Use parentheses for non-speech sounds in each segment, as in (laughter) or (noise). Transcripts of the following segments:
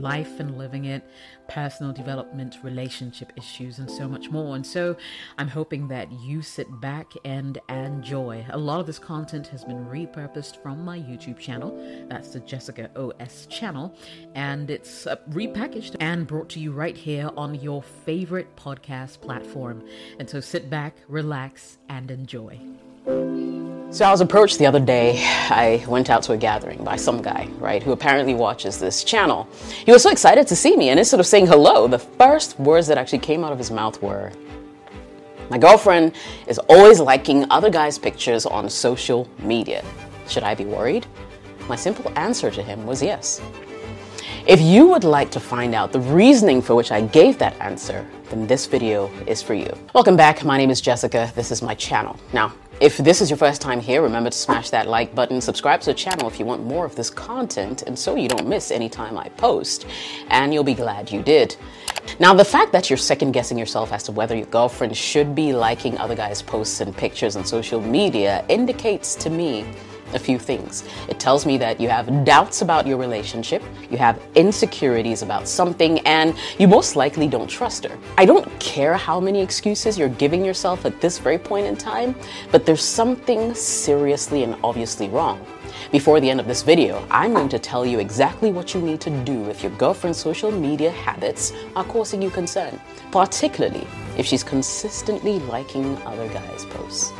life and living it, personal development, relationship issues, and so much more. And so I'm hoping that you sit back and enjoy. A lot of this content has been repurposed from my YouTube channel. That's the Jessica OS channel. And it's uh, repackaged and brought to you right here on your favorite podcast platform. And so sit back, relax, and enjoy. So I was approached the other day. I went out to a gathering by some guy, right, who apparently watches this channel. He was so excited to see me, and instead of saying hello, the first words that actually came out of his mouth were, My girlfriend is always liking other guys' pictures on social media. Should I be worried? My simple answer to him was yes. If you would like to find out the reasoning for which I gave that answer, then this video is for you. Welcome back. My name is Jessica. This is my channel. Now, if this is your first time here, remember to smash that like button, subscribe to the channel if you want more of this content, and so you don't miss any time I post, and you'll be glad you did. Now, the fact that you're second guessing yourself as to whether your girlfriend should be liking other guys' posts and pictures on social media indicates to me a few things. It tells me that you have doubts about your relationship, you have insecurities about something, and you most likely don't trust her. I don't care how many excuses you're giving yourself at this very point in time, but there's something seriously and obviously wrong. Before the end of this video, I'm going to tell you exactly what you need to do if your girlfriend's social media habits are causing you concern, particularly if she's consistently liking other guys' posts.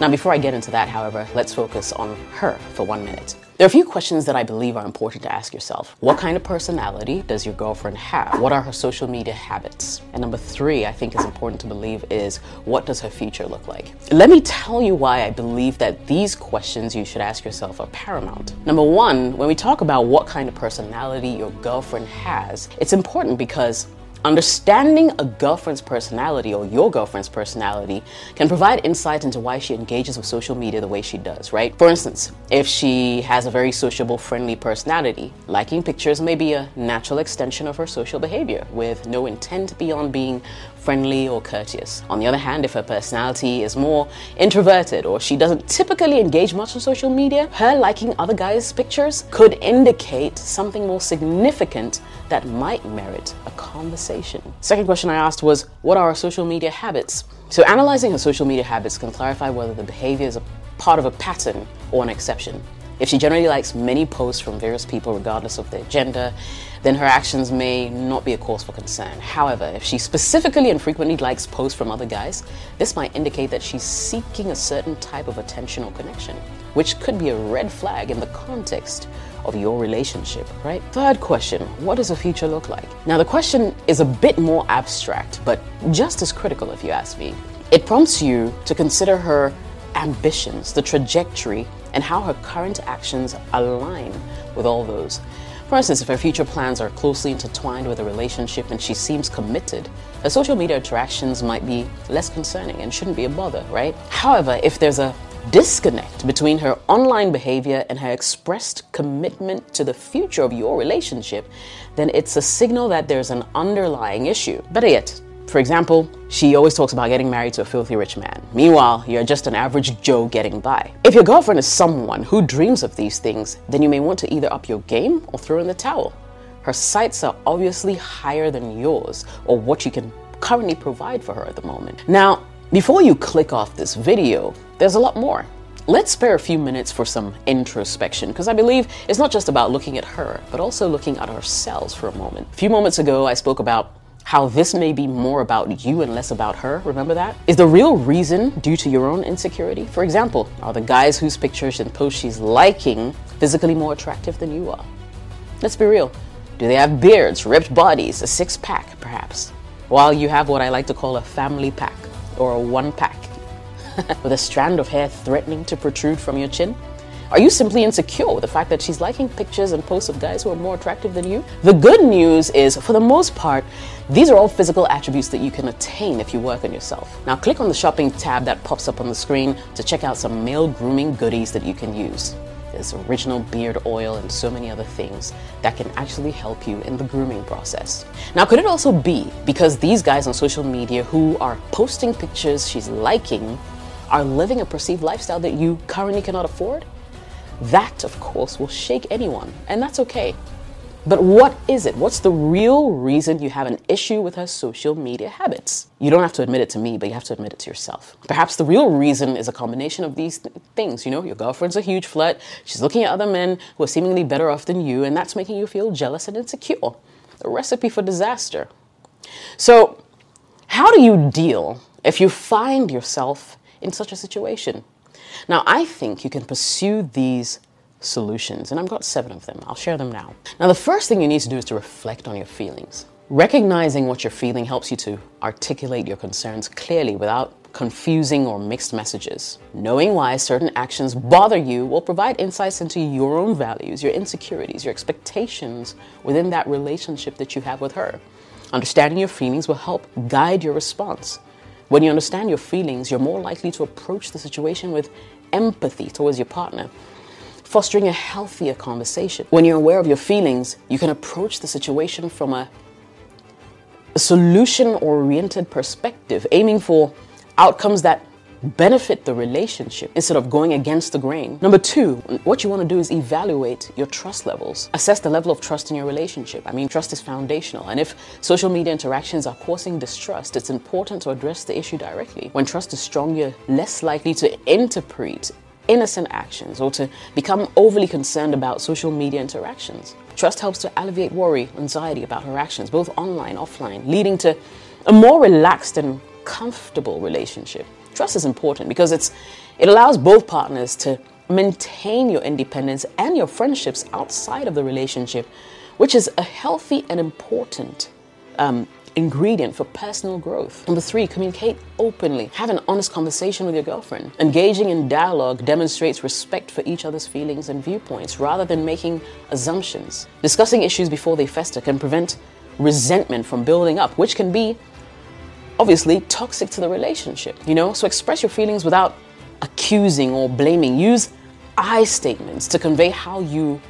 Now, before I get into that, however, let's focus on her for one minute. There are a few questions that I believe are important to ask yourself. What kind of personality does your girlfriend have? What are her social media habits? And number three, I think is important to believe is what does her future look like? Let me tell you why I believe that these questions you should ask yourself are paramount. Number one, when we talk about what kind of personality your girlfriend has, it's important because Understanding a girlfriend's personality or your girlfriend's personality can provide insight into why she engages with social media the way she does, right? For instance, if she has a very sociable, friendly personality, liking pictures may be a natural extension of her social behavior with no intent beyond being friendly or courteous. On the other hand, if her personality is more introverted or she doesn't typically engage much on social media, her liking other guys' pictures could indicate something more significant that might merit a conversation. Second question I asked was, what are our social media habits? So analyzing her social media habits can clarify whether the behavior is a part of a pattern or an exception. If she generally likes many posts from various people, regardless of their gender, then her actions may not be a cause for concern. However, if she specifically and frequently likes posts from other guys, this might indicate that she's seeking a certain type of attention or connection, which could be a red flag in the context of your relationship, right? Third question What does a future look like? Now, the question is a bit more abstract, but just as critical if you ask me. It prompts you to consider her ambitions, the trajectory, and how her current actions align with all those. For instance, if her future plans are closely intertwined with a relationship and she seems committed, her social media interactions might be less concerning and shouldn't be a bother, right? However, if there's a disconnect between her online behavior and her expressed commitment to the future of your relationship, then it's a signal that there's an underlying issue. Better yet, for example, she always talks about getting married to a filthy rich man. Meanwhile, you're just an average Joe getting by. If your girlfriend is someone who dreams of these things, then you may want to either up your game or throw in the towel. Her sights are obviously higher than yours or what you can currently provide for her at the moment. Now, before you click off this video, there's a lot more. Let's spare a few minutes for some introspection because I believe it's not just about looking at her, but also looking at ourselves for a moment. A few moments ago, I spoke about how this may be more about you and less about her. Remember that? Is the real reason due to your own insecurity? For example, are the guys whose pictures and posts she's liking physically more attractive than you are? Let's be real. Do they have beards, ripped bodies, a six pack, perhaps? While you have what I like to call a family pack or a one pack, (laughs) with a strand of hair threatening to protrude from your chin? Are you simply insecure with the fact that she's liking pictures and posts of guys who are more attractive than you? The good news is, for the most part, these are all physical attributes that you can attain if you work on yourself. Now, click on the shopping tab that pops up on the screen to check out some male grooming goodies that you can use. There's original beard oil and so many other things that can actually help you in the grooming process. Now, could it also be because these guys on social media who are posting pictures she's liking are living a perceived lifestyle that you currently cannot afford, that, of course, will shake anyone, and that's okay. But what is it? What's the real reason you have an issue with her social media habits? You don't have to admit it to me, but you have to admit it to yourself. Perhaps the real reason is a combination of these th- things. You know, your girlfriend's a huge flirt, she's looking at other men who are seemingly better off than you, and that's making you feel jealous and insecure. A recipe for disaster. So, how do you deal if you find yourself in such a situation? Now, I think you can pursue these solutions, and I've got seven of them. I'll share them now. Now, the first thing you need to do is to reflect on your feelings. Recognizing what you're feeling helps you to articulate your concerns clearly without confusing or mixed messages. Knowing why certain actions bother you will provide insights into your own values, your insecurities, your expectations within that relationship that you have with her. Understanding your feelings will help guide your response. When you understand your feelings, you're more likely to approach the situation with empathy towards your partner fostering a healthier conversation. When you're aware of your feelings, you can approach the situation from a, solution oriented perspective, aiming for outcomes that benefit the relationship instead of going against the grain. Number two, what you want to do is evaluate your trust levels. Assess the level of trust in your relationship. I mean, trust is foundational. And if social media interactions are causing distrust, it's important to address the issue directly. When trust is strong, you're less likely to interpret innocent actions or to become overly concerned about social media interactions. Trust helps to alleviate worry, anxiety about her actions, both online, offline, leading to a more relaxed and comfortable relationship. Trust is important because it's it allows both partners to maintain your independence and your friendships outside of the relationship, which is a healthy and important um, ingredient for personal growth. Number three, communicate openly. Have an honest conversation with your girlfriend. Engaging in dialogue demonstrates respect for each other's feelings and viewpoints rather than making assumptions. Discussing issues before they fester can prevent resentment from building up, which can be obviously toxic to the relationship, you know? So express your feelings without accusing or blaming. Use I statements to convey how you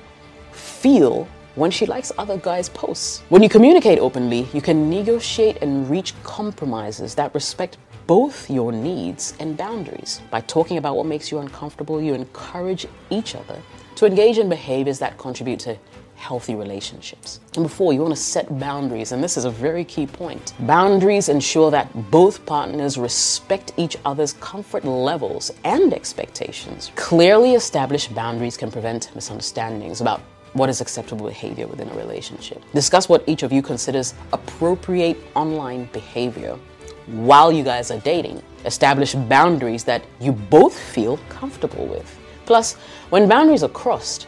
feel when she likes other guys' posts. When you communicate openly, you can negotiate and reach compromises that respect both your needs and boundaries. By talking about what makes you uncomfortable, you encourage each other to engage in behaviors that contribute to healthy relationships. Number four, you want to set boundaries, and this is a very key point. Boundaries ensure that both partners respect each other's comfort levels and expectations. Clearly established boundaries can prevent misunderstandings about what is acceptable behavior within a relationship. Discuss what each of you considers appropriate online behavior while you guys are dating. Establish boundaries that you both feel comfortable with. Plus, when boundaries are crossed,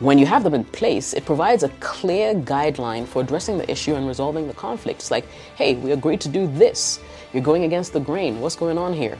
when you have them in place, it provides a clear guideline for addressing the issue and resolving the conflict. It's like, hey, we agreed to do this. You're going against the grain. What's going on here?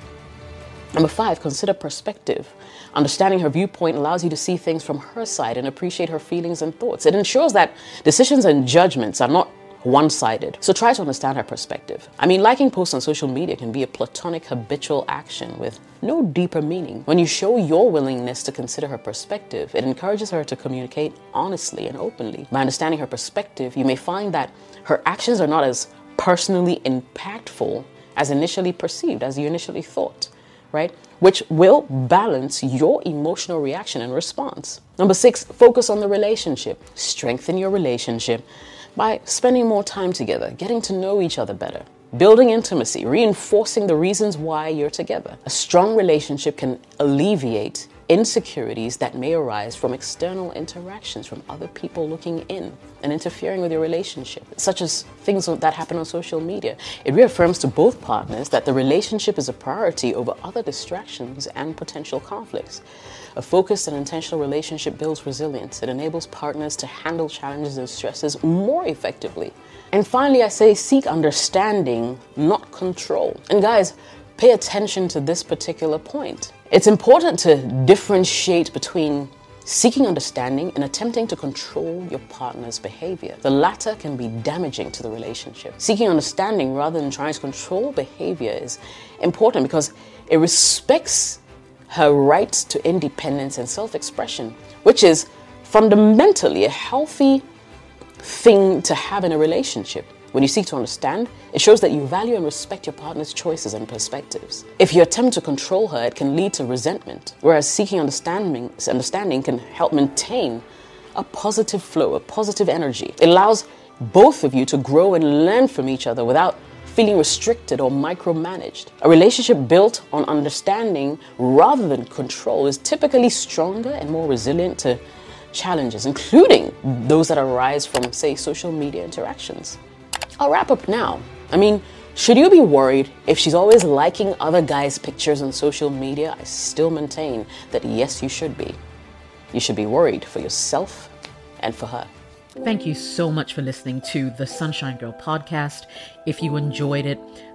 Number five, consider perspective. Understanding her viewpoint allows you to see things from her side and appreciate her feelings and thoughts. It ensures that decisions and judgments are not one sided. So try to understand her perspective. I mean, liking posts on social media can be a platonic habitual action with no deeper meaning. When you show your willingness to consider her perspective, it encourages her to communicate honestly and openly. By understanding her perspective, you may find that her actions are not as personally impactful as initially perceived, as you initially thought right? Which will balance your emotional reaction and response. Number six, focus on the relationship. Strengthen your relationship by spending more time together, getting to know each other better, building intimacy, reinforcing the reasons why you're together. A strong relationship can alleviate insecurities that may arise from external interactions, from other people looking in and interfering with your relationship, such as things that happen on social media. It reaffirms to both partners that the relationship is a priority over other distractions and potential conflicts. A focused and intentional relationship builds resilience. It enables partners to handle challenges and stresses more effectively. And finally, I say seek understanding, not control. And guys, pay attention to this particular point. It's important to differentiate between seeking understanding and attempting to control your partner's behavior. The latter can be damaging to the relationship. Seeking understanding rather than trying to control behavior is important because it respects her right to independence and self expression, which is fundamentally a healthy thing to have in a relationship. When you seek to understand, it shows that you value and respect your partner's choices and perspectives. If you attempt to control her, it can lead to resentment, whereas seeking understanding, understanding can help maintain a positive flow, a positive energy. It allows both of you to grow and learn from each other without feeling restricted or micromanaged. A relationship built on understanding rather than control is typically stronger and more resilient to challenges, including those that arise from, say, social media interactions. I'll wrap up now. I mean, should you be worried if she's always liking other guys' pictures on social media? I still maintain that yes, you should be. You should be worried for yourself and for her. Thank you so much for listening to the Sunshine Girl podcast. If you enjoyed it,